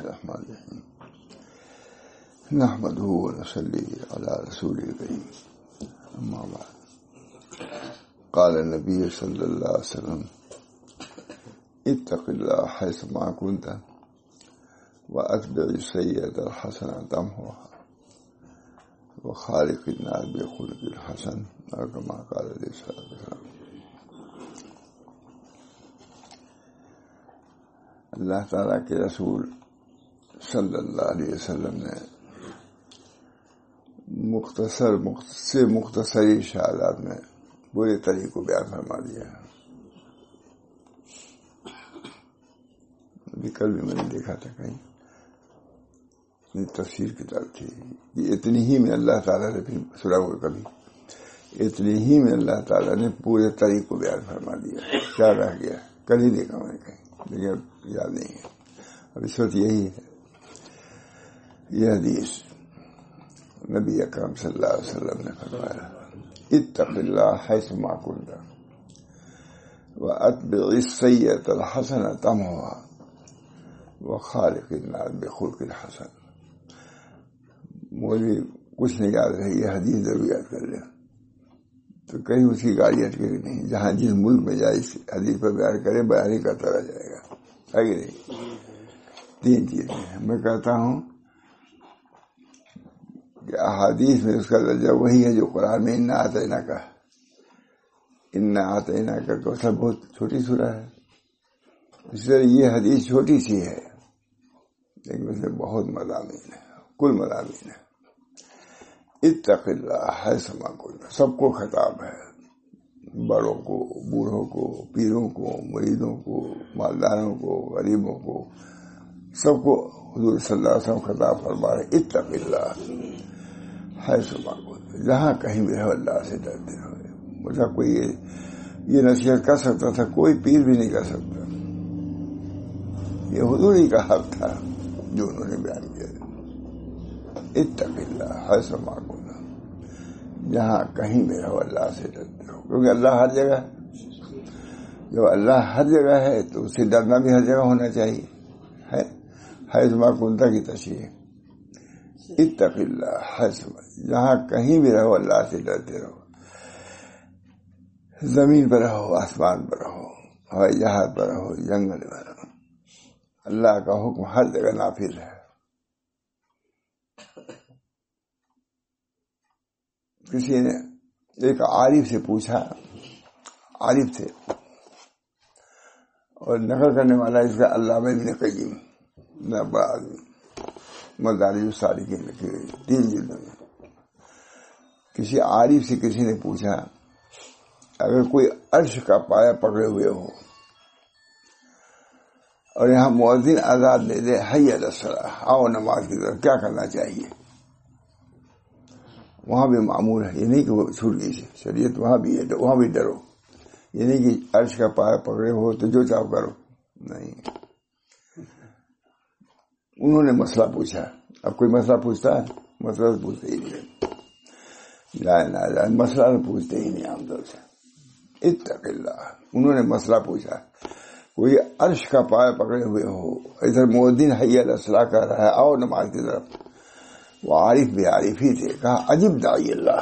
الرحمن الرحيم. نحمده ونصلي على رسول الكريم. أما بعد. قال النبي صلى الله عليه وسلم اتق الله حيث ما كنت وأتبع السيئة الحسنة تمحوها وخالق الناس بخلق الحسن كما قال عليه الصلاة والسلام. اللہ تعالیٰ کے رسول صلی اللہ علیہ وسلم نے مختصر سے مختصری شہادات میں پورے طریق کو بیان فرما دیا ابھی کل بھی میں نے دیکھا تھا کہیں۔ تفسیر کی طرف تھی اتنی ہی میں اللہ تعالیٰ نے پھر سنا ہوا کبھی۔ اتنی ہی میں اللہ تعالیٰ نے پورے طریق کو بیان فرما دیا۔ کیا رہ گیا۔ کل ہی دیکھا میں نے کہیں۔ لیکن یاد نہیں ہے۔ اب اس وقت یہی ہے۔ یہ حدیث نبی اکرم صلی اللہ علیہ وسلم نے فرمایا، اتق اللہ حیث ما کنت واتبع السیئۃ الحسنہ تمحوها وخالق الناس بخلق الحسن۔ مولوی، کچھ نہیں یاد رہی یہ حدیث ضرور یاد کر لیں۔ تو کہیں اس کی گاڑی اٹکے گی نہیں، جہاں جس ملک میں جائے، اس حدیث پر بیان کرے بیان ہی کرتا رہ جائے گا۔ ہے کہ نہیں؟ تین چیزیں میں کہتا ہوں کہ احادیث میں اس کا درجہ وہی ہے جو قرآن میں ان آتینا کا ان آتینا کا کوثر بہت چھوٹی سورہ ہے۔ اس طرح یہ حدیث چھوٹی سی ہے، لیکن اس میں بہت مضامین ہے کل مضامین ہے اتق اللہ ہے سما کو سب کو خطاب ہے، بڑوں کو، بوڑھوں کو، پیروں کو، مریدوں کو، مالداروں کو، غریبوں کو۔ سب کو حضور صلی اللہ علیہ وسلم خطاب فرما رہے اتق اللہ۔ ہے سما کو جہاں کہیں بھی رہو اللہ سے ڈرتے رہو۔ مجھے کوئی یہ نصیحت کر سکتا تھا، کوئی پیر بھی نہیں کر سکتا۔ یہ حضور ہی کا حق تھا جو انہوں نے بیان کیا۔ اتق اللہ ہے سما جہاں کہیں بھی رہو اللہ سے ڈرتے رہو۔ کیونکہ اللہ ہر جگہ جب اللہ ہر جگہ ہے تو اسے ڈرنا بھی ہر جگہ ہونا چاہیے۔ ہے حیضما کنتا کی تشریح۔ اتق اللہ حسم جہاں کہیں بھی رہو اللہ سے ڈرتے رہو۔ زمین پر رہو، آسمان پر رہو، ہوائی جہاز پر رہو، جنگل میں رہو۔ اللہ کا حکم ہر جگہ نافذ ہے۔ کسی نے ایک عارف سے پوچھا، عارف تھے، اور نقل کرنے والا اس کا علامہ ابن قیم نہ بڑا آدمی۔ مداری ساری کی لکھی ہوئی تین جلدوں میں۔ کسی عارف سے کسی نے پوچھا، اگر کوئی عرش کا پایا پکڑے ہوئے ہو، اور یہاں مؤذن آزاد دے دے، حی السلام آؤ نماز کی طرف، کیا کرنا چاہیے؟ وہاں بھی معمول ہے، یہ نہیں کہ وہ چھوٹ گئی شریعت وہاں بھی ہے، تو وہاں بھی ڈرو۔ یہ نہیں کہ عرش کا پایا پکڑے ہو تو جو چاہو کرو۔ نہیں۔ انہوں نے مسئلہ پوچھا۔ اب کوئی مسئلہ پوچھتا ہے؟ مسئلہ تو پوچھتے ہی نہیں۔ جائے نہ جائے مسئلہ تو پوچھتے ہی نہیں عام طور سے اتق اللہ۔ انہوں نے مسئلہ پوچھا۔ کوئی عرش کا پایا پکڑے ہوئے ہو ادھر مودین حیا السلح کر رہا ہے آؤ نماز کی طرف۔ وہ عارف بھی عارف ہی تھے۔ کہا عجیب دائی اللہ۔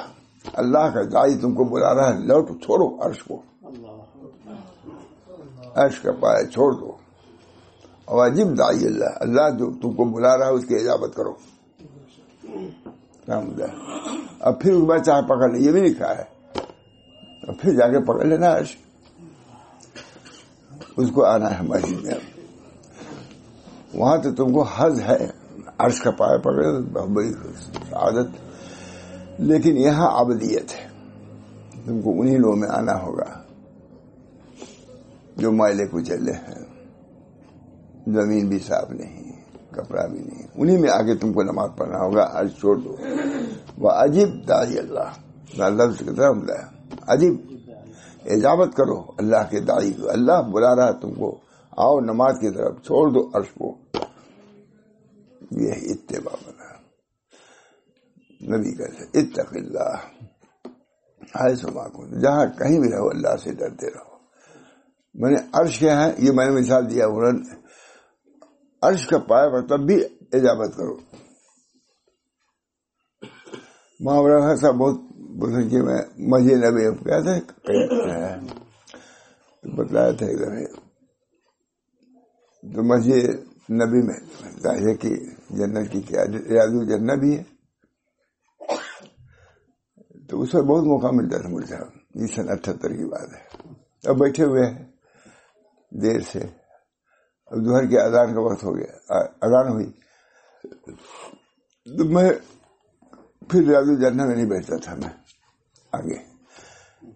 اللہ کا دائی تم کو بلا رہا ہے لوٹ چھوڑو عرش کو۔ عرش کا پایا چھوڑ دو۔ اور دائی اللہ۔ اللہ جو تم کو بلا رہا ہے اس کی اجابت کرو۔ اب پھر اس بار چاہ پکڑ لے یہ بھی لکھا ہے۔ اب پھر جا کے پکڑ لینا عرش اس کو آنا ہے مسجد میں۔ وہاں تو تم کو حض ہے۔ عرش کا پایا پکڑے بہت بڑی عادت۔ لیکن یہاں ابدیت ہے۔ تم کو انہی لوگوں میں آنا ہوگا۔ جو مائلے کو چلے ہیں۔ زمین بھی صاف نہیں، کپڑا بھی نہیں۔ انہی میں آگے تم کو نماز پڑھنا ہوگا عرش چھوڑ دو۔ وہ عجیب دائی اللہ لفظ کی طرف عجیب۔ اجابت کرو اللہ کے دائی کو۔ اللہ بلا رہا تم کو۔ آؤ نماز کی طرف چھوڑ دو عرش کو۔ یہ اتباع بنا۔ نبی کہتے اتق اللہ۔ آئے سما کو، جہاں کہیں بھی رہو اللہ سے ڈرتے رہو۔ میں نے عرش کیا ہے، یہ میں نے مثال دیا عرش کا پایا پر تب بھی اجابت کرو۔ محاورہ سا بہت بزرگی میں مجھے نبی کیا تھا بتلایا تھا ادھر تو مسجد نبی میں، ظاہر کی جنت کی کیا ریاض الجنہ بھی ہے۔ تو اس وقت بہت موقع ملتا تھا مجھے صاحب، یہ سن اٹھہتر کی بات ہے۔ اب بیٹھے ہوئے ہیں، دیر سے۔ اب دوہر کی اذان کا وقت ہو گیا۔ اذان ہوئی۔ تو میں پھر ریاض الجنہ میں نہیں بیٹھتا تھا میں۔ آگے۔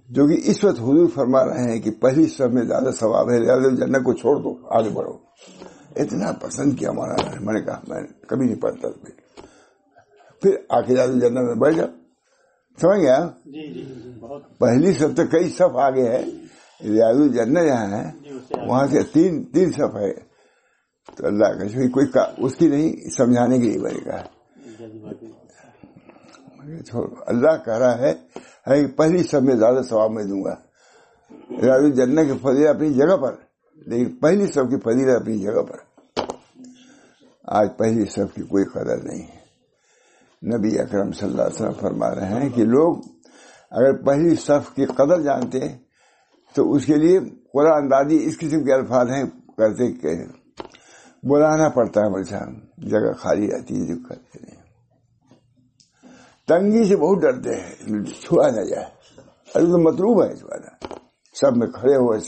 جو کہ اس وقت حضور فرما رہے ہیں کہ پہلی سب میں زیادہ ثواب ہے ریاض الجنہ کو چھوڑ دو آگے بڑھو۔ اتنا پسند کیا ہمارا میں نے کہا میں کبھی نہیں پڑھتا پھر آ کے ریاض الجنہ میں بیٹھ جا سمجھ گیا؟ جی، جی، جی، پہلی سب تو کئی صف آگے ہے۔ ریاض الجنہ جہاں ہے وہاں سے تین تین صف ہے۔ تو اللہ کا کوئی اس کی نہیں سمجھانے کے لیے بنے گا۔ اللہ کہہ رہا ہے پہلی سب میں زیادہ ثواب میں دوں گا۔ ریاض الجنہ کی فضیل اپنی جگہ پر لیکن پہلی سب کی فضیل اپنی جگہ پر۔ آج پہلی سب کی کوئی قدر نہیں ہے۔ نبی اکرم صلی اللہ علیہ وسلم فرما رہے ہیں کہ لوگ اگر پہلی صف کی قدر جانتے ہیں تو اس کے لیے قرآن اندازی اس قسم کے الفاظ ہیں کرتے کہ بلانا پڑتا ہے مجھے جگہ خالی رہتی ہے جو کرتے نہیں تنگی سے بہت ڈرتے ہیں چھوڑا نہ جائے۔ ارے تو مطلوب ہے اس سب میں کھڑے ہوئے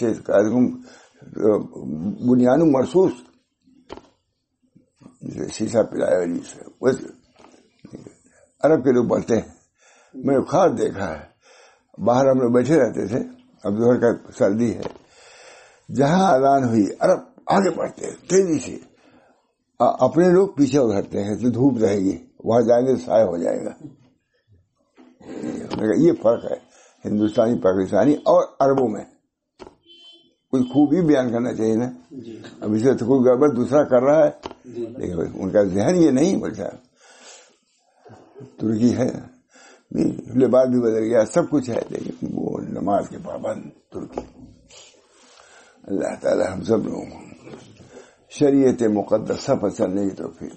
بنیاد مرسوس۔ شیشہ پلایا عرب کے لوگ بولتے ہیں۔ میں خاص دیکھا ہے، باہر ہم لوگ بیٹھے رہتے تھے۔ اب دوہر کا سردی ہے۔ جہاں اذان ہوئی عرب آگے بڑھتے ہیں تیزی سے۔ اپنے لوگ پیچھے ابھرتے ہیں تو دھوپ رہے گی وہاں جائیں گے سایہ ہو جائے گا۔ یہ فرق ہے ہندوستانی پاکستانی اور عربوں میں۔ کوئی خوبی بیان کرنا چاہیے نا؟ جی۔ اب اسے تو کوئی گڑبڑ دوسرا کر رہا ہے۔ جی۔ لیکن ان کا ذہن یہ نہیں بولتا ترکی ہے۔ لباس بھی بدل گیا، سب کچھ ہے، لیکن وہ نماز کے پابند ترکی۔ اللہ تعالی ہم سب لوگوں شریعت مقدسہ پسند نہیں تو پھر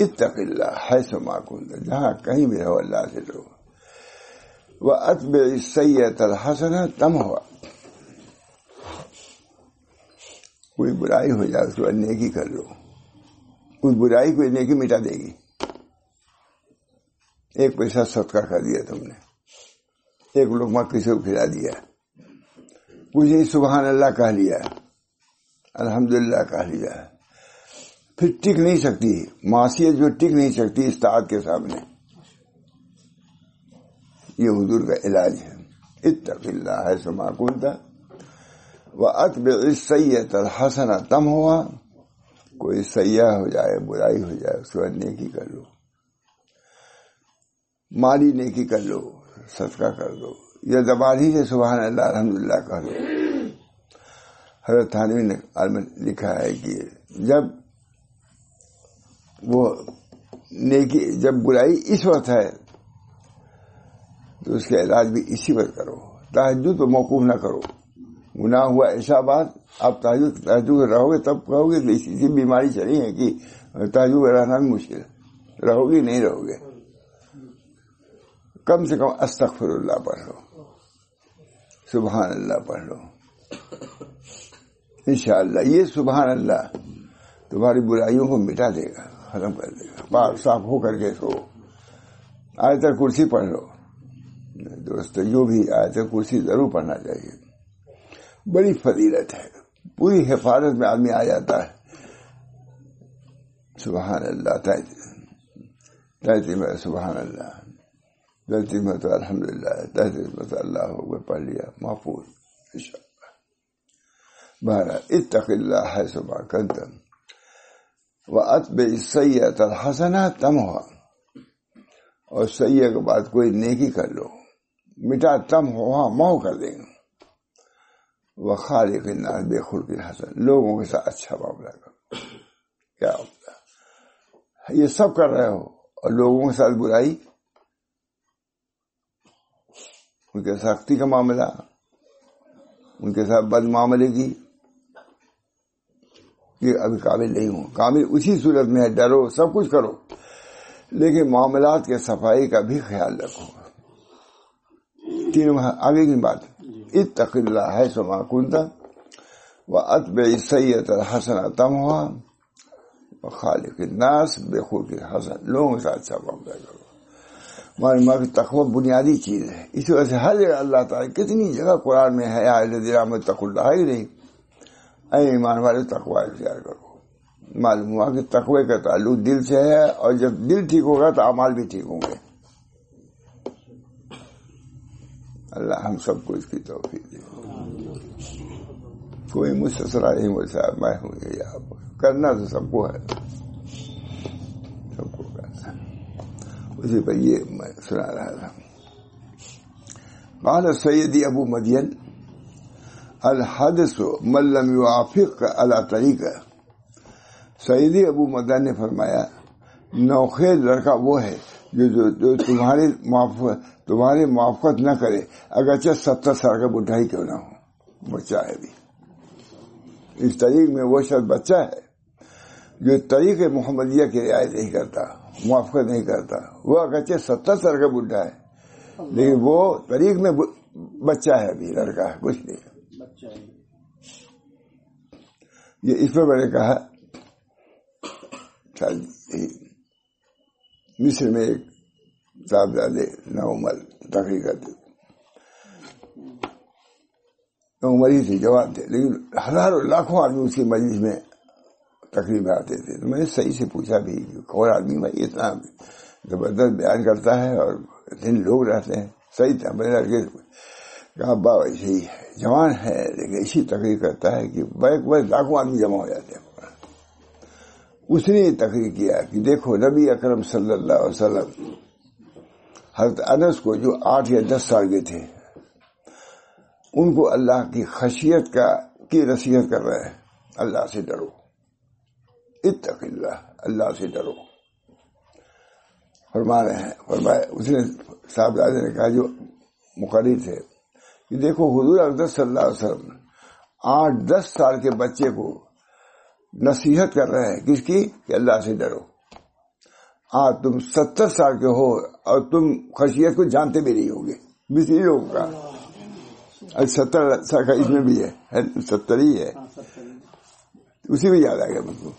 اتق اللہ ہے سو معقول جہاں کہیں بھی رہو اللہ سے لو وہ اتب سید الحسن تم ہوا کوئی برائی ہو جائے اس کو نیکی کر لو۔ اس برائی کو نیکی مٹا دے گی۔ ایک پیسہ صدقہ کر دیا تم نے۔ ایک لوگ کسی کو کھلا دیا۔ کچھ نہیں سبحان اللہ کہہ لیا۔ الحمد للہ کہہ لیا۔ پھر ٹک نہیں سکتی۔ معاشیت جو ٹک نہیں سکتی استاد کے سامنے۔ یہ حضور کا علاج ہے۔ اتق اللہ ہے سما کنتا وہ اتب سید الحسن تم ہوا۔ کوئی سیاح ہو جائے، برائی ہو جائے، اس کو نیکی کر لو۔ مالی نیکی کر لو، صدقہ کر دو، یا زبان ہی سے سبحان اللہ الحمد للہ کہہ لو حضرت تھانوی نے لکھا ہے کہ جب وہ نیکی، جب برائی اس وقت ہے، تو اس کا علاج بھی اسی وقت کرو۔ تحجد تو موقوف نہ کرو۔ گناہ ہوا، ایسا بات، آپ تحجد تحجد رہو گے، تب کہو گے اسی بیماری چلی ہے کہ تحجد رہنا بھی مشکل رہو گے، نہیں رہو گے۔ کم سے کم استغفر اللہ پڑھ لو سبحان اللہ پڑھ لو انشاءاللہ، یہ سبحان اللہ تمہاری برائیوں کو مٹا دے گا، ختم کر دے گا۔ پاک صاف ہو کر کے سو۔ آئے تک کرسی پڑھ لو۔ دوست جو بھی آئے تک کرسی ضرور پڑھنا چاہیے۔ بڑی فضیلت ہے۔ پوری حفاظت میں آدمی آ جاتا ہے۔ سبحان اللہ تحتی میں سبحان اللہ۔ غلطی میں تو الحمد للہ تحتی میں تو اللہ ہو پڑھ لیا محفوظ انشاءاللہ بہرحال اتق اللہ ہے صبح کنتم وہ اتب سید الحسنہ تم ہوا اور سیاح کے بعد کوئی نیکی کر لو مٹا تم ہوا مئو کر دیں گے وہ خالق الناس بے خلق حسن لوگوں کے ساتھ اچھا معاملہ کرو کیا ہوتا ہے یہ سب کر رہے ہو ان کے سختی کا معاملہ، ان کے ساتھ بد معاملے کی کہ ابھی قابل نہیں ہوں۔ کامل اسی صورت میں ہے، ڈرو، سب کچھ کرو۔ لیکن معاملات کے صفائی کا بھی خیال رکھو۔ تین آگے کی بات۔ اتق اللہ ہے سما کنتا وہ اتب سید حسن تم ہوا خالق الناس بے خود حسن لوگوں کے ساتھ اچھا معاملہ کرو ہماری ماں کی تقوی بنیادی چیز ہے۔ اس وجہ سے ہر جگہ اللہ تعالیٰ کتنی جگہ قرآن میں ہے، آئے تق اللہ ہی نہیں۔ اے ایمان والے تقوا اختیار کرو۔ معلوم ہوا کہ تقوی کا تعلق دل سے ہے اور جب دل ٹھیک ہوگا تو اعمال بھی ٹھیک ہوں گے۔ اللہ ہم سب کو اس کی توفیق دے۔ کوئی مسرا نہیں بول صاحب، میں ہوں گے آپ کرنا تو سب کو ہے سب کو کرنا جی اسی پر یہ میں سنا رہا تھا۔ قال سیدی ابو مدین، الحدث ملم یوافق اللہ طریقہ۔ سیدی ابو مدن نے فرمایا نوخیز لڑکا وہ ہے جو جو تمہاری تمہاری موافقت نہ کرے، اگرچہ ستر سال کا بڈھا ہی کیوں نہ ہو۔ بچہ ہے بھی۔ اس طریق میں وہ شخص بچہ ہے جو طریق محمدیہ کی رعایت نہیں کرتا۔ موافقت نہیں کرتا۔ وہ اگرچہ ستر سال کا بڈھا ہے۔ لیکن وہ طریق میں بچہ ہے ابھی لڑکا ہے کچھ نہیں۔ یہ اس پر میں نے کہا مصر میں ایک صاحبزادے نومر تقریر کرتے نومر ہی تھے جوان تھے لیکن ہزاروں لاکھوں آدمی اس کی مجلس میں تقریر میں آتے تھے۔ تو میں نے صحیح سے پوچھا بھی کون آدمی بھائی اتنا زبردست بیان کرتا ہے اور اتنے لوگ رہتے ہیں، صحیح تھا۔ میں نے کہا با ایسے ہی جوان ہے، لیکن اسی تقریر کرتا ہے کہ بیک بس لاکھوں آدمی جمع ہو جاتے ہیں۔ اس نے یہ تقریر کیا کہ دیکھو، نبی اکرم صلی اللہ علیہ وسلم، حضرت انس کو جو آٹھ یا دس سال کے تھے، ان کو اللہ کی خشیت کا کی نصیحت کر رہے ہیں۔ اللہ سے ڈرو۔ اتق اللہ اللہ سے ڈرو۔ فرما رہے ہیں فرمایا اس نے صاحب نے کہا جو مقرر تھے کہ دیکھو حضور اقدس صلی اللہ علیہ وسلم آٹھ دس سال کے بچے کو نصیحت کر رہے ہیں کس کی؟ کہ اللہ سے ڈرو۔ آج تم ستر سال کے ہو اور تم خشیت کو جانتے بھی نہیں ہوگے۔ بسی لوگوں کا۔ ستر سال کا اس میں بھی ہے ستر ہی ہے۔ اسی میں یاد آ گیا مجھ کو۔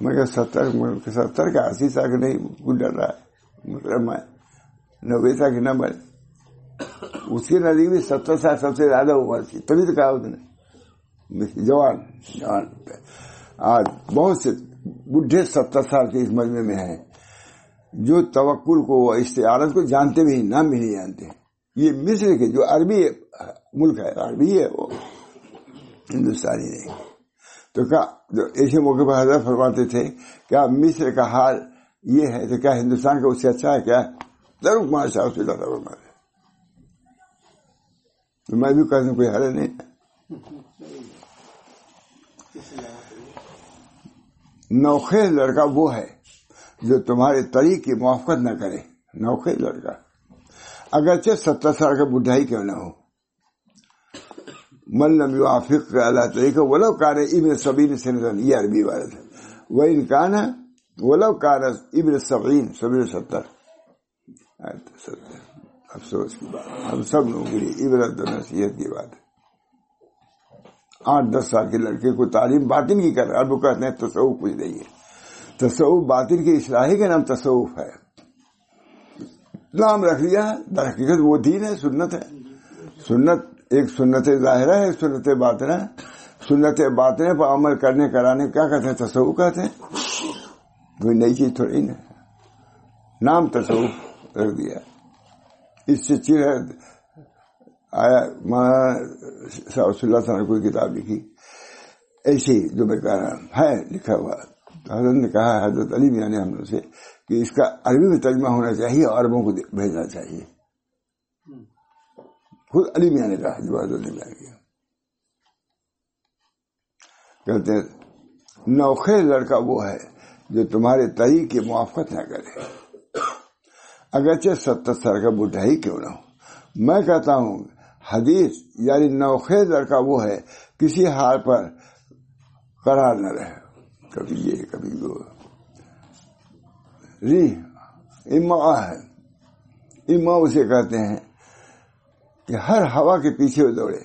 میں ستر ستر کا اسی سال کا نہیں ڈر رہا ہے مطلب میں نوے سال نہ بنے اس کے نزدیک بھی ستر سال سب سے زیادہ عمر تھی۔ تبھی تو کہا اس نے۔ جوان جوان۔ آج بہت سے بڈھے ستر سال کے اس مجمے میں ہیں۔ جو توکل کو استعارت کو جانتے بھی نام بھی نہیں جانتے۔ یہ مصر کے جو عربی ملک ہے، عربی ہے، وہ ہندوستانی نہیں۔ تو کیا ایسے موقع پر حضرت فرماتے تھے کیا مصر کا حال یہ ہے تو کیا ہندوستان کا اس سے اچھا ہے، کیا ضرور ماشاء اللہ فرماتے تو میں بھی کہوں کوئی حل نہیں۔ نوخے لڑکا وہ ہے جو تمہارے طریق کی موافقت نہ کرے۔ نوخے لڑکا۔ اگرچہ ستر سال کا بڈھائی کیوں نہ ہو من نم یوافق اللہ طریقہ وہ لوگ کار ابن سبین سنگن یہ عربی والد ہے وہ انکان ہے وہ ابن سبین سبین ستر افسوس کی بات ہم سب لوگوں کے لیے عبرت نصیحت کی بات ہے آٹھ دس سال کے لڑکے کو تعلیم باطن کی کر رہے کہتے ہیں تصوف کچھ نہیں ہے. تصوف باطن کی اصلاحی کا نام تصوف ہے. نام رکھ لیا در حقیقت وہ دین ہے، سنت ہے. سنت ایک سنت ظاہرہ ہے، ایک سنت باطنہ سنت باطنہ پر عمل کرنے، کرانے، کیا کہتے ہیں؟ تصوف کہتے ہیں۔ کوئی نئی چیز تھوڑی نا نام تصوف رکھ دیا۔ اس سے چڑ آیا مولانا نے کوئی کتاب لکھی۔ ایسی جو میں کہہ رہا ہے، لکھا ہوا۔ حضرت نے کہا، حضرت علی میاں نے ہم لوگ سے کہ اس کا عربی میں ترجمہ ہونا چاہیے اور عربوں کو بھیجنا چاہیے۔ خود علی میاں نے کہا جو حضرت نے کیا کہتے نوخے لڑکا وہ ہے جو تمہارے طریق کی موافقت نہ کرے۔ اگرچہ ستر سال کا بڈھائی کیوں نہ ہو۔ میں کہتا ہوں، حدیث یعنی نوخیز لڑکا وہ ہے، کسی حال پر قرار نہ رہے۔ کبھی یہ، کبھی وہ۔ ری اما ہے۔ اما اسے کہتے ہیں کہ ہر ہوا کے پیچھے وہ دوڑے۔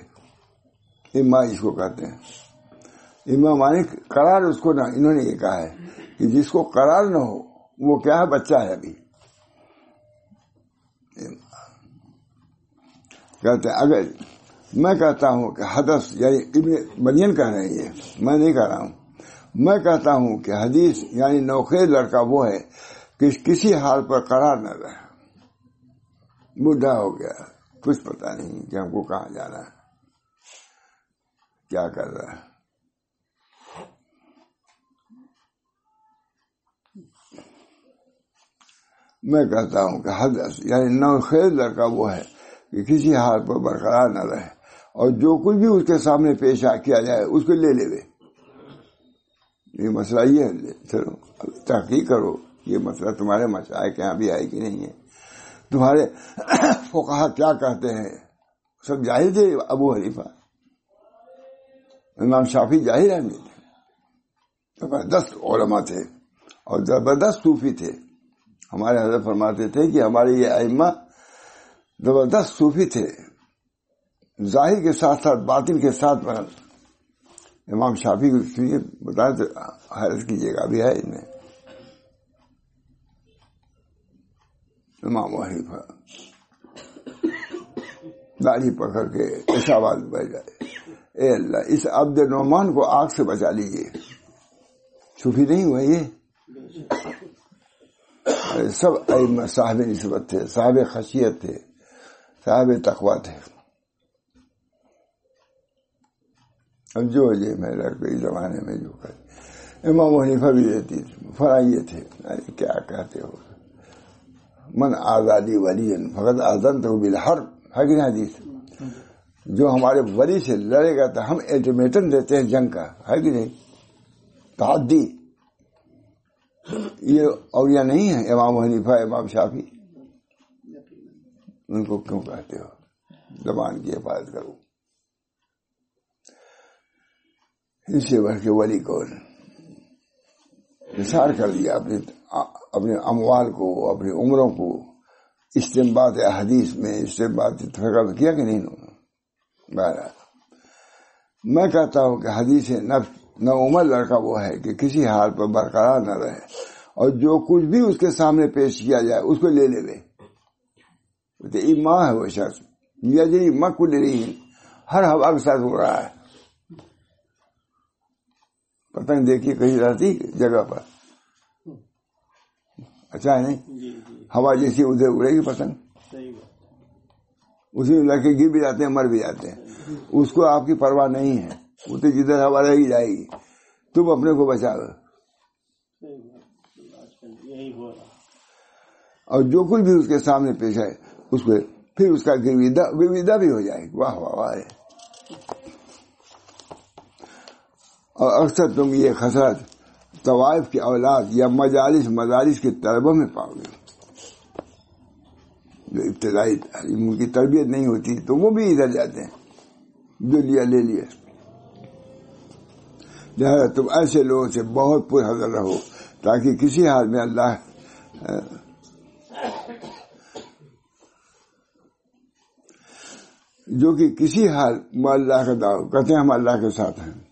اما اس کو کہتے ہیں۔ اما مانے قرار اس کو نہ، انہوں نے یہ کہا ہے کہ جس کو قرار نہ ہو، وہ کیا ہے؟ بچہ ہے ابھی۔ کہتے ہیں، اگر میں کہتا ہوں کہ حدث یعنی ابن ملین کہہ رہے ہیں یہ، میں نہیں کہہ رہا ہوں۔ میں کہتا ہوں کہ حدیث یعنی نوخیز لڑکا وہ ہے کہ کسی حال پر قرار نہ رہے بڈھا ہو گیا۔ کچھ پتا نہیں کہ ہم کو کہاں جانا ہے، کیا کر رہا ہے۔ میں کہتا ہوں کہ حدث یعنی نوخیز لڑکا وہ ہے کہ کسی حال پر برقرار نہ رہے اور جو کچھ بھی اس کے سامنے پیش کیا جائے، اس کو لے لے یہ مسئلہ یہ ہے چلو تحقیق کرو، یہ مسئلہ تمہارے مسائل کے یہاں بھی آئے کہ نہیں ہے۔ تمہارے فقہ کیا کہتے ہیں؟ سب ظاہر تھے ابو حریفہ امام شافی ظاہر ہے نہیں تھے زبردست علماء تھے اور زبردست صوفی تھے۔ ہمارے حضرت فرماتے تھے کہ ہمارے یہ ائمہ زبردست صوفی تھے۔ ظاہر کے ساتھ ساتھ، باطن کے ساتھ امام شافی کو بتائیں تو حیرت کی جگہ بھی ہے ان میں۔ امام وحیف داڑھی پکڑ کے ایسا بات بیٹھ جائے۔ اے اللہ، اس عبد نعمان کو آگ سے بچا لیجیے صوفی نہیں ہوا یہ؟ سب صاحب نسبت تھے، صاحب خشیت تھے، صاحب تقوا تھے۔ اب جو یہ میرا کوئی زمانے میں جو کہ امام حنیفہ بھی رہتی تھی فرائیے تھے۔ ارے، کیا کہتے ہو؟ من آزادی ولی فقط آزاد تو بالحر، ہے کہ حدیث؟ جو ہمارے ولی سے لڑے گا تو ہم الٹیمیٹم دیتے ہیں جنگ کا، ہے کہ نہیں؟ تعدی۔ یہ اولیاء نہیں ہے امام حنیفہ، امام شافی ان کو کیوں کہتے ہو؟ زبان کی حفاظت کرو۔ اس سے بڑھ کے ولی کون؟ نثار کر دیا اپنے اپنے اموال کو، اپنی عمروں کو استمباد حدیث میں استمباد فکر کیا کہ نہیں؟ انہوں بہرحال۔ میں کہتا ہوں کہ حدیث نفس، نہ عمر لڑکا وہ ہے کہ کسی حال پر برقرار نہ رہے اور جو کچھ بھی اس کے سامنے پیش کیا جائے، اس کو لے لے لے۔ ماں ہے وہ شخص۔ یا جی ماں کو لے رہی ہر ہوا کے ساتھ ہو رہا ہے۔ پتنگ دیکھیے کہیں رہتی جگہ پر۔ اچھا ہے نہیں؟ ہوا جیسی ادھر اڑے گی پتنگ اسی میں لڑکے گر بھی جاتے ہیں مر بھی جاتے ہیں۔ اس کو آپ کی پرواہ نہیں ہے۔ وہ تو جدھر ہوا رہی جائے گی۔ تم اپنے کو بچا لو۔ اور جو کچھ بھی اس کے سامنے پیش ہے اس پہ پھر اس کا گرویدا بھی ہو جائے واہ واہ واہ۔ اور اکثر تم یہ خسرت طوائف کی اولاد یا مجالس مدارس کے طلبوں میں پاؤ گے۔ جو ابتدائی تعلیم کی تربیت نہیں ہوتی تو وہ بھی ادھر جاتے ہیں، جو لیا، لے لیا۔ لہٰذا تم ایسے لوگوں سے بہت پر حضر رہو تاکہ کسی حال میں اللہ جو کہ کسی حال میں اللہ کا دعو کہتے ہیں ہم اللہ کے ساتھ ہیں۔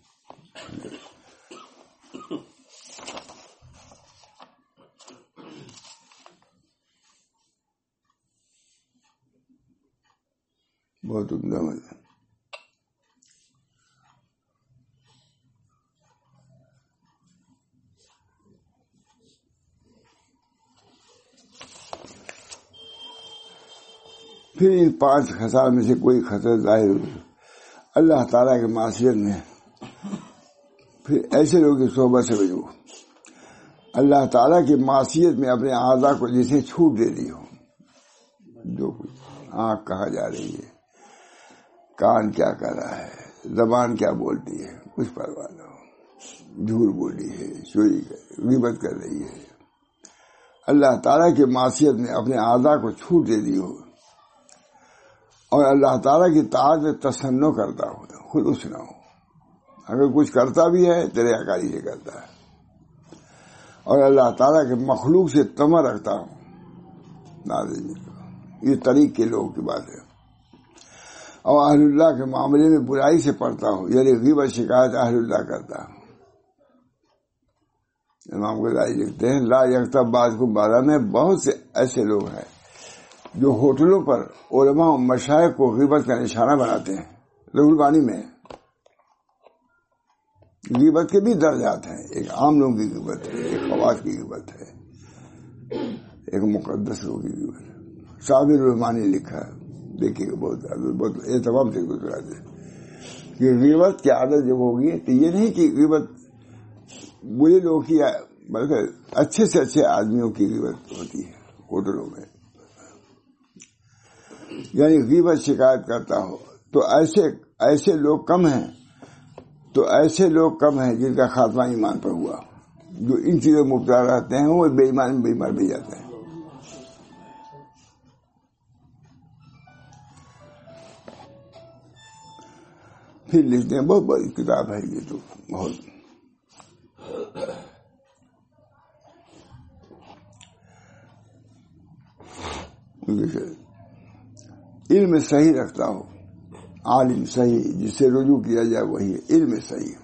بہت عمدہ مزہ پھر ان پانچ خسار میں سے کوئی خطر ظاہر ہوئی اللہ تعالیٰ کے معاشیت میں پھر ایسے لوگ کی صحبت سے بجو اللہ تعالیٰ کی معاشیت میں اپنے اعضا کو جسے چھوٹ دے دی ہو جو کچھ آنکھ کہا جا رہی ہے۔ کان کیا کر رہا ہے؟ زبان کیا بولتی ہے؟ کچھ پرواہ نہ ہو۔ جھوٹ بولی ہے، چوری غیبت کر رہی ہے۔ اللہ تعالیٰ کی معاشیت میں اپنے اعضا کو چھوٹ دے دی ہو۔ اور اللہ تعالیٰ کی تعداد میں تسنو کرتا ہو خود اس نہ ہو۔ اگر کچھ کرتا بھی ہے، تیرے اکاری سے کرتا ہے۔ اور اللہ تعالیٰ کے مخلوق سے تما رکھتا ہوں۔ ناظرین یہ طریق کے لوگوں کی بات ہے۔ اور اہل اللہ کے معاملے میں برائی سے پڑھتا ہوں یعنی غیبت شکایت اہل اللہ کرتا ہوں۔ امام غزالی لکھتے ہیں، لا یکتا بعض کو بارہ میں بہت سے ایسے لوگ ہیں جو ہوٹلوں پر علماء و مشائق کو غیبت کا نشانہ بناتے ہیں رغل میں۔ غیبت کے بھی درجات ہیں، ایک عام لوگوں کی غیبت ہے، ایک خواص کی غیبت ہے، ایک مقدس لوگوں کی غیبت ہے۔ صابر الرحمانی لکھا ہے۔ دیکھیے بہت بہت یہ تمام سے گزرا دے کہ غیبت کی عادت جب ہوگی تو یہ نہیں کہ غیبت برے لوگوں کی بلکہ اچھے سے اچھے آدمیوں کی غیبت ہوتی ہے، ہوٹلوں میں۔ یعنی غیبت شکایت کرتا ہو۔ تو ایسے ایسے لوگ کم ہیں۔ تو ایسے لوگ کم ہیں جن کا خاتمہ ایمان پر ہوا۔ جو ان چیزوں میں مبتلا رہتے ہیں، وہ بے ایمان بیمار بھی جاتے ہیں۔ پھر لکھتے ہیں، بہت بڑی کتاب ہے یہ تو بہت علم صحیح رکھتا ہوں عالم صحیح، جس سے رجوع کیا جائے وہی علم صحیح۔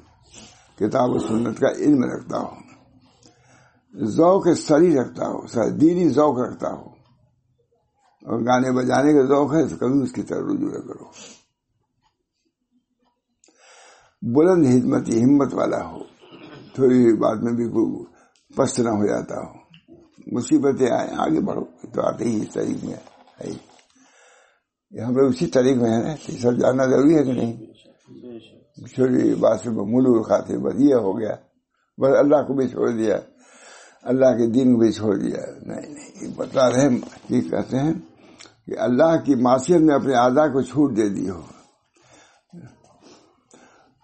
کتاب و سنت کا علم رکھتا ہوں ذوق سری رکھتا ہو دینی ذوق رکھتا ہو۔ اور گانے بجانے کا ذوق ہے تو کبھی اس کی طرف رجوع نہ کرو۔ بلند ہدمتی ہمت والا ہو، تھوڑی بات میں بھی کوئی پست نہ ہو جاتا ہو۔ مصیبتیں آئے آگے بڑھو تو آتے ہی اس طریق میں ہے۔ یہاں پہ اسی طریق میں ہے سب جاننا ضروری ہے کہ نہیں؟ چھوٹی بات سے ملو کھاتے بس یہ ہو گیا۔ بس اللہ کو بھی چھوڑ دیا، اللہ کے دین کو بھی چھوڑ دیا۔ نہیں نہیں بتا رہے یہ کہتے ہیں کہ اللہ کی معاشیت میں اپنے آدھا کو چھوٹ دے دی ہو۔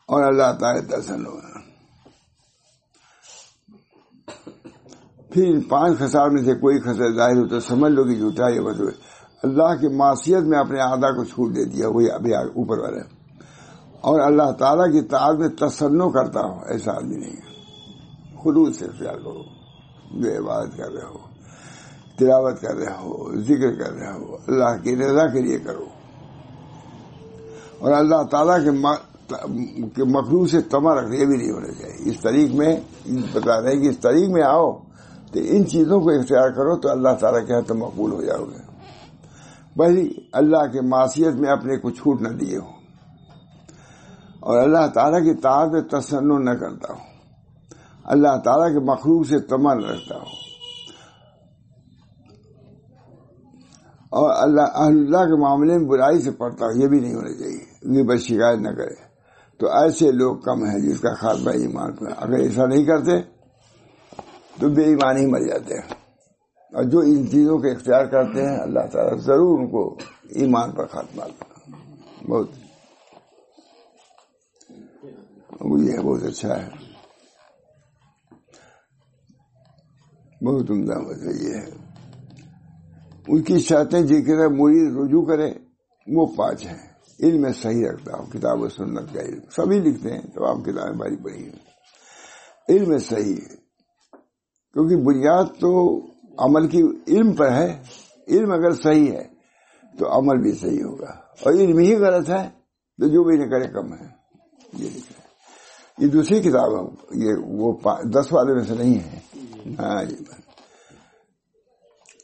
اور اللہ تعالی دسن ہو پھر پانچ خسار میں سے کوئی خسر ظاہر ہو تو سمجھ لو کہ جھوٹا یہ بتو اللہ کی معاشیت میں اپنے آدھا کو چھوٹ دے دیا، وہی ابھی اوپر والے اور اللہ تعالیٰ کی تعداد میں تسنو کرتا ہوں، ایسا آدمی نہیں خلوص سے خیال کرو، جو عبادت کر رہے ہو، تلاوت کر رہے ہو، ذکر کر رہے ہو، اللہ کی رضا کے لیے کرو۔ اور اللہ تعالیٰ کے مخلوق سے تما رکھ یہ بھی نہیں ہونا چاہیے۔ اس طریق میں بتا رہے ہیں کہ اس طریق میں آؤ تو ان چیزوں کو اختیار کرو تو اللہ تعالیٰ کے ہاتھ مقبول ہو جاؤ گے۔ بھائی، اللہ کے معاشیت میں اپنے کو چھوٹ نہ دیے ہو۔ اور اللہ تعالیٰ کی تعداد میں تسن نہ کرتا ہوں اللہ تعالیٰ کے مخلوق سے تمل رکھتا ہوں اور اللہ اللہ کے معاملے میں برائی سے پڑھتا ہوں یہ بھی نہیں ہونا چاہیے۔ بس شکایت نہ کرے۔ تو ایسے لوگ کم ہیں جس کا خاتمہ ایمان پر اگر ایسا نہیں کرتے، تو بے ایمان ہی مر جاتے ہیں۔ اور جو ان چیزوں کے اختیار کرتے ہیں، اللہ تعالیٰ ضرور ان کو ایمان پر خاتمہ بہت۔ یہ بہت اچھا ہے۔ بہت عمدہ مزہ یہ ہے۔ ان کی شرطیں ذکر مرید رجوع کرے، وہ پانچ ہیں۔ علم صحیح رکھتا ہوں، کتاب و سنت کا علم۔ سبھی لکھتے ہیں تمام کتابیں باری پڑھی ہیں۔ علم صحیح ہے، کیونکہ بنیاد تو عمل کی علم پر ہے۔ علم اگر صحیح ہے، تو عمل بھی صحیح ہوگا۔ اور علم ہی غلط ہے، تو جو بھی نہ کرے، کم ہے۔ یہ لکھا ہے۔ یہ دوسری کتاب ہے یہ وہ دس والے میں سے نہیں ہے۔ ہاں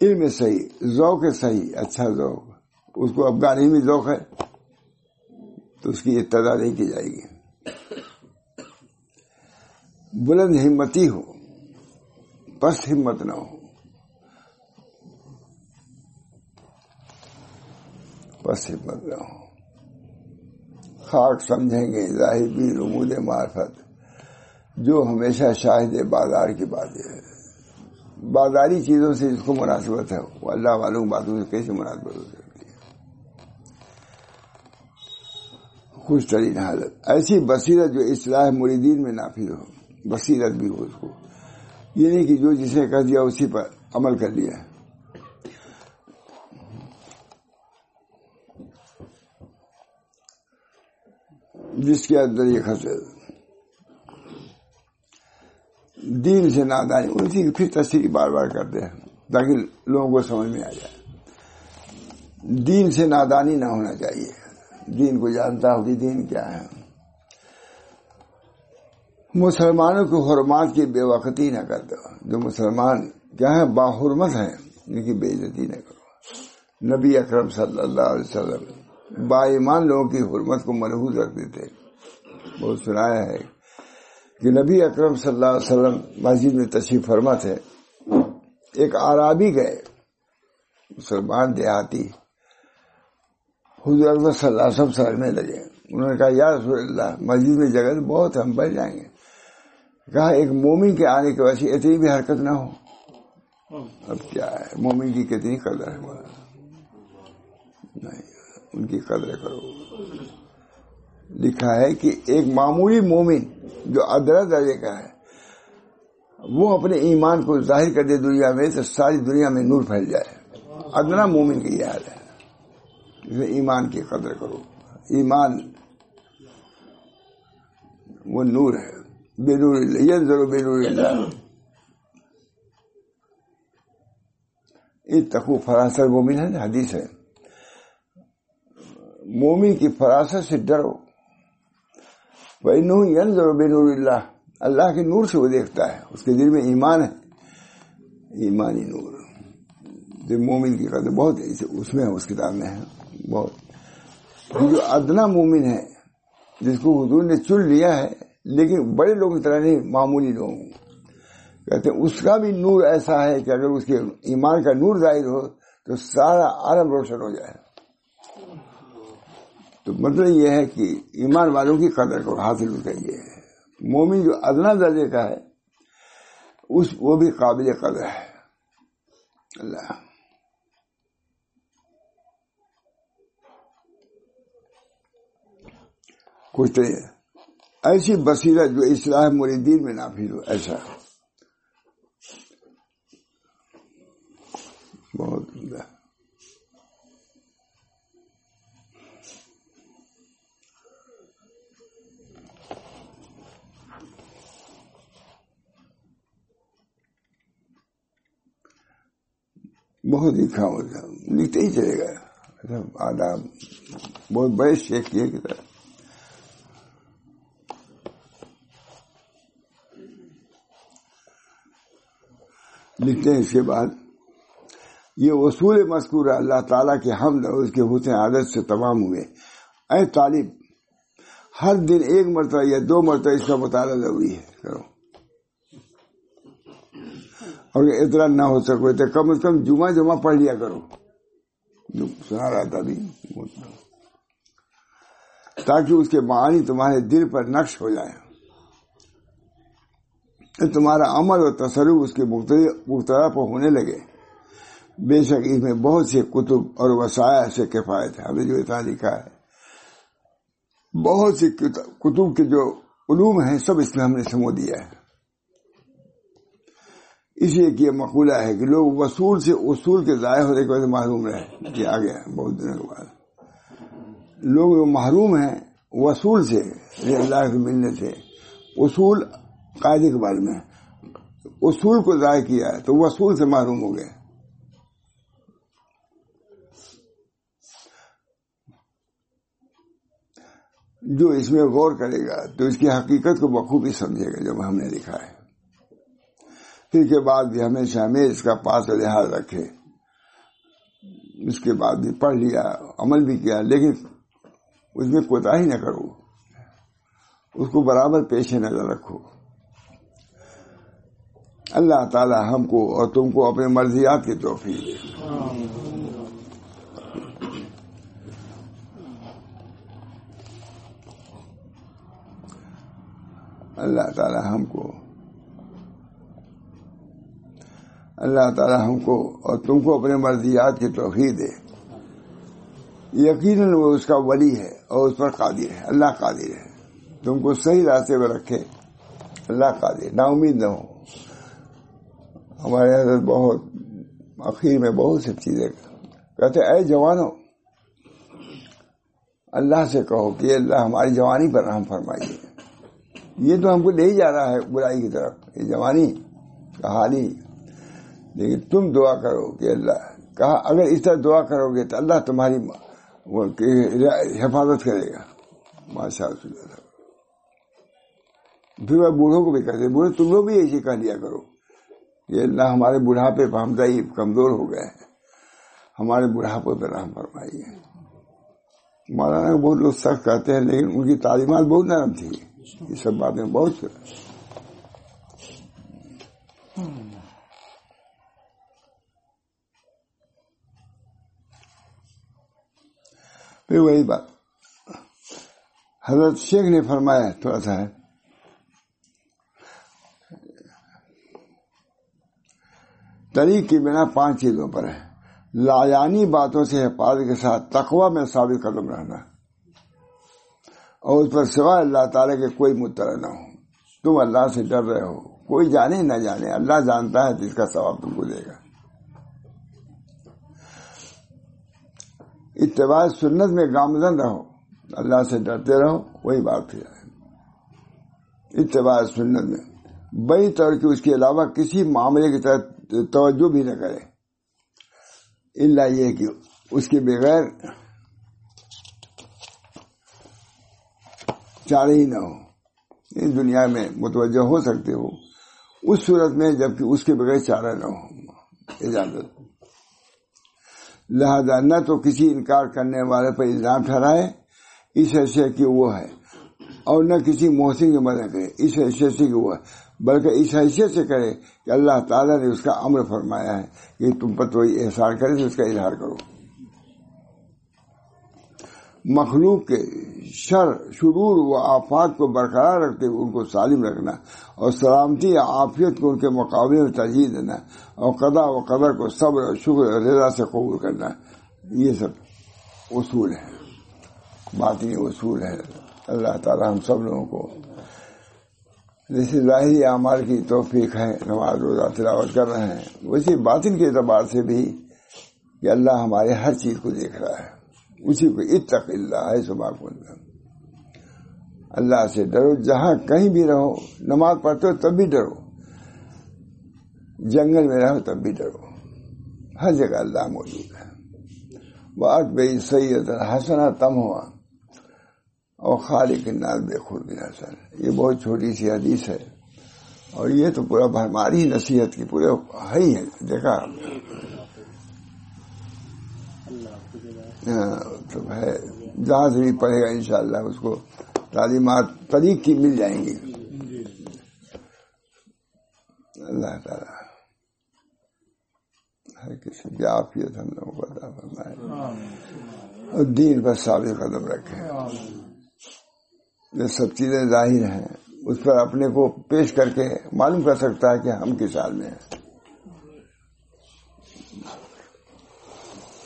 علم صحیح، ذوق صحیح اچھا ذوق۔ اس کو افغانی میں ذوق ہے۔ تو اس کی ابتدا نہیں کی جائے گی۔ بلند ہمتی ہو، پست ہمت نہ ہو۔ بس ہمت نہ ہو۔ خاک سمجھیں گے، ظاہر بھی رمود معرفت۔ جو ہمیشہ شاہد بازار کی بات ہے بازاری چیزوں سے جس کو مناسبت ہے۔ وہ اللہ والوں باتوں سے کیسے مناسبت ہو ہے خوش ترین حالت۔ ایسی بصیرت جو اصلاح مریدین میں نافذ ہو، بصیرت بھی ہو اس کو۔ یہ نہیں کہ جو جسے کہہ دیا، اسی پر عمل کر لیا۔ جس کے اندر یہ خطر دین سے نادانی اسی کی پھر تصریح بار بار کرتے ہیں تاکہ لوگوں کو سمجھ میں آ جائے۔ دین سے نادانی نہ ہونا چاہیے۔ دین کو جانتا ہوتی دین کیا ہے۔ مسلمانوں کی حرمات کی بے وقتی نہ کر دو۔ جو مسلمان کیا ہے باحرمت ہیں، ان کی بے عزتی نہ کرو۔ نبی اکرم صلی اللہ علیہ وسلم با ایمان لوگوں کی حرمت کو محفوظ رکھتے تھے بہت سنایا ہے کہ نبی اکرم صلی اللہ علیہ وسلم مسجد میں تشریف فرما تھے۔ ایک عرابی گئے، مسلمان دیہاتی حضور اکبر صلی اللہ علیہ وسلم سرنے لگے۔ انہوں نے کہا، یا رسول اللہ، مسجد میں جگہ بہت ہم بڑھ جائیں گے۔ کہا، ایک مومن کے آنے کی وجہ سے اتنی بھی حرکت نہ ہو۔ اب کیا ہے؟ مومن کی کتنی قدر ہے۔ نہیں، ان کی قدر کرو۔ لکھا ہے کہ ایک معمولی مومن جو ادرا درجے کا ہے، وہ اپنے ایمان کو ظاہر کر دے دنیا میں تو ساری دنیا میں نور پھیل جائے۔ ادنا مومن کی یہ حال ہے۔ ایمان کی قدر کرو۔ ایمان وہ نور ہے۔ بے نور اللہ ضرور بے نور اللہ۔ تقو فراست مومن ہے حدیث ہے۔ مومن کی فراست سے ڈرو۔ بھائی نو ضرور بے نور اللہ۔ اللہ کے نور سے وہ دیکھتا ہے۔ اس کے دل میں ایمان ہے۔ ایمانی نور۔ جو مومن کی قدر بہت اس میں اس کتاب میں ہے۔ بہت۔ جو ادنا مومن ہے، جس کو حضور نے چن لیا ہے، لیکن بڑے لوگوں کی طرح نہیں، معمولی لوگ کہتے ہیں، اس کا بھی نور ایسا ہے کہ اگر اس کے ایمان کا نور ظاہر ہو، تو سارا عالم روشن ہو جائے۔ تو مطلب یہ ہے کہ ایمان والوں کی قدر کو حاصل یہ ہے مومن جو ادنا درجے کا ہے، اس وہ بھی قابل قدر ہے۔ اللہ۔ کچھ تو ایسی بصیرت جو اصلاح مریدین میں نافذ ہو، ایسا۔ بہت بہت ہی کھا لکھتے ہی چلے گا آداب، بہت بڑے شیخ کیے کتاب لکھتے ہیں اس کے بعد، یہ اصول مذکور اللہ تعالیٰ کے حمد اور اس کے حسن عادت سے تمام ہوئے۔ اے طالب، ہر دن ایک مرتبہ یا دو مرتبہ اس کا مطالعہ ضروری ہے، کرو۔ اور اتنا نہ ہو سکو تو کم از کم جمعہ جمعہ پڑھ لیا کرو۔ سنا رہا تھا بھی تاکہ اس کے معانی تمہارے دل پر نقش ہو جائے۔ تمہارا عمل اور تصرف اس کے مختلف پر ہونے لگے۔ بے شک اس میں بہت سے کتب اور وسائل سے کفایت ہے۔ ہمیں جو اتنا لکھا ہے۔ بہت سی کتب کے جو علوم ہیں، سب اس میں ہم نے سمو دیا ہے۔ اس لیے کہ یہ مقولہ ہے کہ لوگ وصول سے اصول کے ضائع ہونے کی وجہ سے محروم رہے۔ یہ آ گیا بہت دنوں کے بعد۔ لوگ جو محروم ہیں، وصول سے اللہ کے ملنے سے، اصول قاعدے کے بارے میں اصول کو ضائع کیا ہے تو وصول سے محروم ہو گئے۔ جو اس میں غور کرے گا تو اس کی حقیقت کو بخوبی سمجھے گا جب ہم نے لکھا ہے۔ پھر کے بعد بھی ہمیشہ ہمیں اس کا پاس لحاظ رکھے۔ اس کے بعد بھی پڑھ لیا، عمل بھی کیا، لیکن اس میں کوتا ہی نہ کرو۔ اس کو برابر پیش نظر رکھو۔ اللہ تعالی ہم کو اور تم کو اپنے مرضیات کی توفیق دے۔ اللہ تعالی ہم کو اللہ تعالی ہم کو اور تم کو اپنے مرضیات کی توفیق دے۔ یقیناً وہ اس کا ولی ہے اور اس پر قادر ہے۔ اللہ قادر ہے۔ تم کو صحیح راستے میں رکھے۔ اللہ قادر نا امید نہ ہو۔ ہمارے حضرت بہت اخیر میں بہت سی چیزیں کہتے اے جوانوں، اللہ سے کہو کہ اللہ ہماری جوانی پر رحم فرمائیے۔ یہ تو ہم کو لے ہی جا رہا ہے برائی کی طرف۔ یہ جوانی، کہانی۔ لیکن تم دعا کرو کہ اللہ، کہا، اگر اس طرح دعا کرو گے تو اللہ تمہاری حفاظت کرے گا۔ ماشاء اللہ۔ پھر وہ بوڑھوں کو بھی کہتے بوڑھے، تم لوگ بھی ایسے کہہ لیا کرو۔ کہ اللہ ہمارے بڑھاپے پہ ہم ضعیف کمزور ہو گئے ہیں۔ ہمارے بڑھاپے پہ رحم فرمائیے۔ مولانا بہت لوگ سخت کہتے ہیں، لیکن ان کی تعلیمات بہت نرم تھی۔ یہ سب باتیں بہت پھر وہی بات۔ حضرت شیخ نے فرمایا تھوڑا سا ہے۔ طریق کی بنا پانچ چیزوں پر ہے۔ لایانی باتوں سے حفاظت کے ساتھ تقوی میں ثابت قدم رہنا اور اس پر سوائے اللہ تعالی کے کوئی متر نہ ہو۔ تم اللہ سے ڈر رہے ہو۔ کوئی جانے نہ جانے۔ اللہ جانتا ہے جس کا ثواب تم کو دے گا۔ اتباع سنت میں گامزن رہو۔ اللہ سے ڈرتے رہو۔ وہی بات پھر اتباع سنت میں۔ بئی طور کی اس کے علاوہ کسی معاملے کی طرف توجہ بھی نہ کرے۔ اللہ یہ کہ اس کے بغیر چارے ہی نہ ہو اس دنیا میں متوجہ ہو سکتے ہو۔ اس صورت میں جبکہ اس کے بغیر چارہ نہ ہو اجازت۔ لہذا نہ تو کسی انکار کرنے والے پر الزام ٹھہرائے، اس حیثیت کی وہ ہے، اور نہ کسی محسن کی مدد کرے، اس حیثیت سے وہ ہے۔ بلکہ اس حیثیت سے کرے کہ اللہ تعالیٰ نے اس کا امر فرمایا ہے کہ تم پر تو احسان کرے تو اس کا اظہار کرو۔ مخلوق کے شر، شرور و آفات کو برقرار رکھتے ہوئے ان کو سالم رکھنا اور سلامتی یا عافیت کو ان کے مقابلے میں ترجیح دینا اور قدا و قدر کو صبر اور شکر اور رضا سے قبول کرنا۔ یہ سب اصول ہے باطنی اصول ہے اللہ تعالی ہم سب لوگوں کو جیسے ظاہری اعمال کی توفیق ہے، نماز روزہ تلاوت کر رہے ہیں۔ ویسے باطن کے اعتبار سے بھی کہ اللہ ہمارے ہر چیز کو دیکھ رہا ہے۔ اسی کو اتق اللہ ہے صبح کو اللہ سے ڈرو، جہاں کہیں بھی رہو، نماز پڑھتے ہو تب بھی ڈرو۔ جنگل میں رہو تب بھی ڈرو۔ ہر جگہ اللہ موجود ہے۔ وہ بھائی سید حسنا تم ہوا اور خالق ناز بے خود حسن یہ بہت چھوٹی سی حدیث ہے۔ اور یہ تو پورا ہماری نصیحت کی پورے ہے ہی ہے۔ دیکھا۔ ہاں، تو ہے۔ جہاں سے بھی پڑھے گا انشاءاللہ اس کو تعلیمات طریق کی مل جائیں گی۔ اللہ تعالی۔ ہر کسی کی عافیت ہم لوگوں کو عطا فرمائے۔ اور دین پر ثابت قدم رکھے۔ یہ سب چیزیں ظاہر ہیں، اس پر اپنے کو پیش کر کے معلوم کر سکتا ہے کہ ہم کس حال میں ہیں۔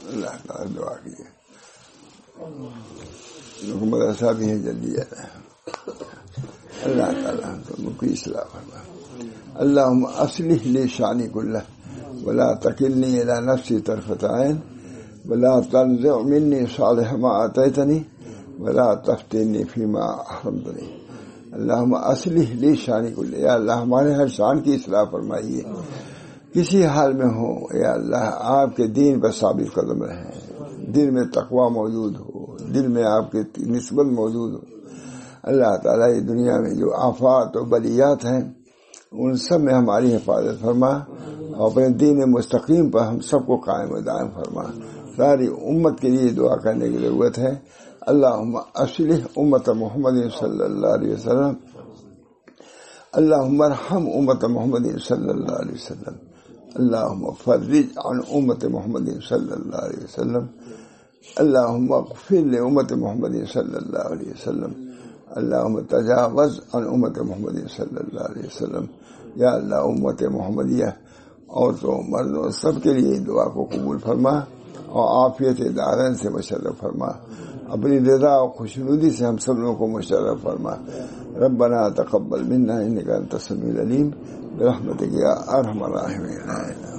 اللہ تعالیٰ دعا کیجیے۔ مدرسہ بھی ہے، جلدی جاتا ہے اللہ تعالیٰ مکی اصلاح فرما اللہ اصلی لی شانی کلّہ بلا تکلنی الى نفسی طرفت عین بلا تنزع منی صالح ما آتیتنی۔ بلا تفتینی فیما حرمتنی اللہ اصلی لی شانی کلّہ یا اللہ، ہمارے ہر شان کی اصلاح فرمائیے۔ کسی حال میں ہو، یا اللہ، آپ کے دین پر ثابت قدم رہے۔ دل میں تقوا موجود ہو، دل میں آپ کی نسبت موجود ہو۔ اللہ تعالیٰ یہ دنیا میں جو آفات و بلیات ہیں، ان سب میں ہماری حفاظت فرما۔ اور اپنے دین مستقیم پر ہم سب کو قائم و دائم فرما۔ ساری امت کے لیے دعا کرنے کی ضرورت ہے۔ اللہ اصل امت محمد صلی اللہ علیہ وسلم. اللہ ہم امت محمد صلی اللہ علیہ وسلم. اللہ فرج عن امت محمد صلی اللہ علیہ وسلم. اللہ اغفر امت محمد صلی اللہ علیہ وسلم. اللہ تجاوز عن امت محمد صلی اللہ علیہ وسلم. یا اللہ، امت محمدیہ اور تو مردوں، سب کے لیے دعا کو قبول فرما اور عافیت دارن سے مشرف فرما۔ اپنی رضا اور خوشنودی سے ہم سب لوگوں کو مشرف فرما۔ ربنا تقبل منا انك انت السميع العليم برحمتك يا ارحم الراحمين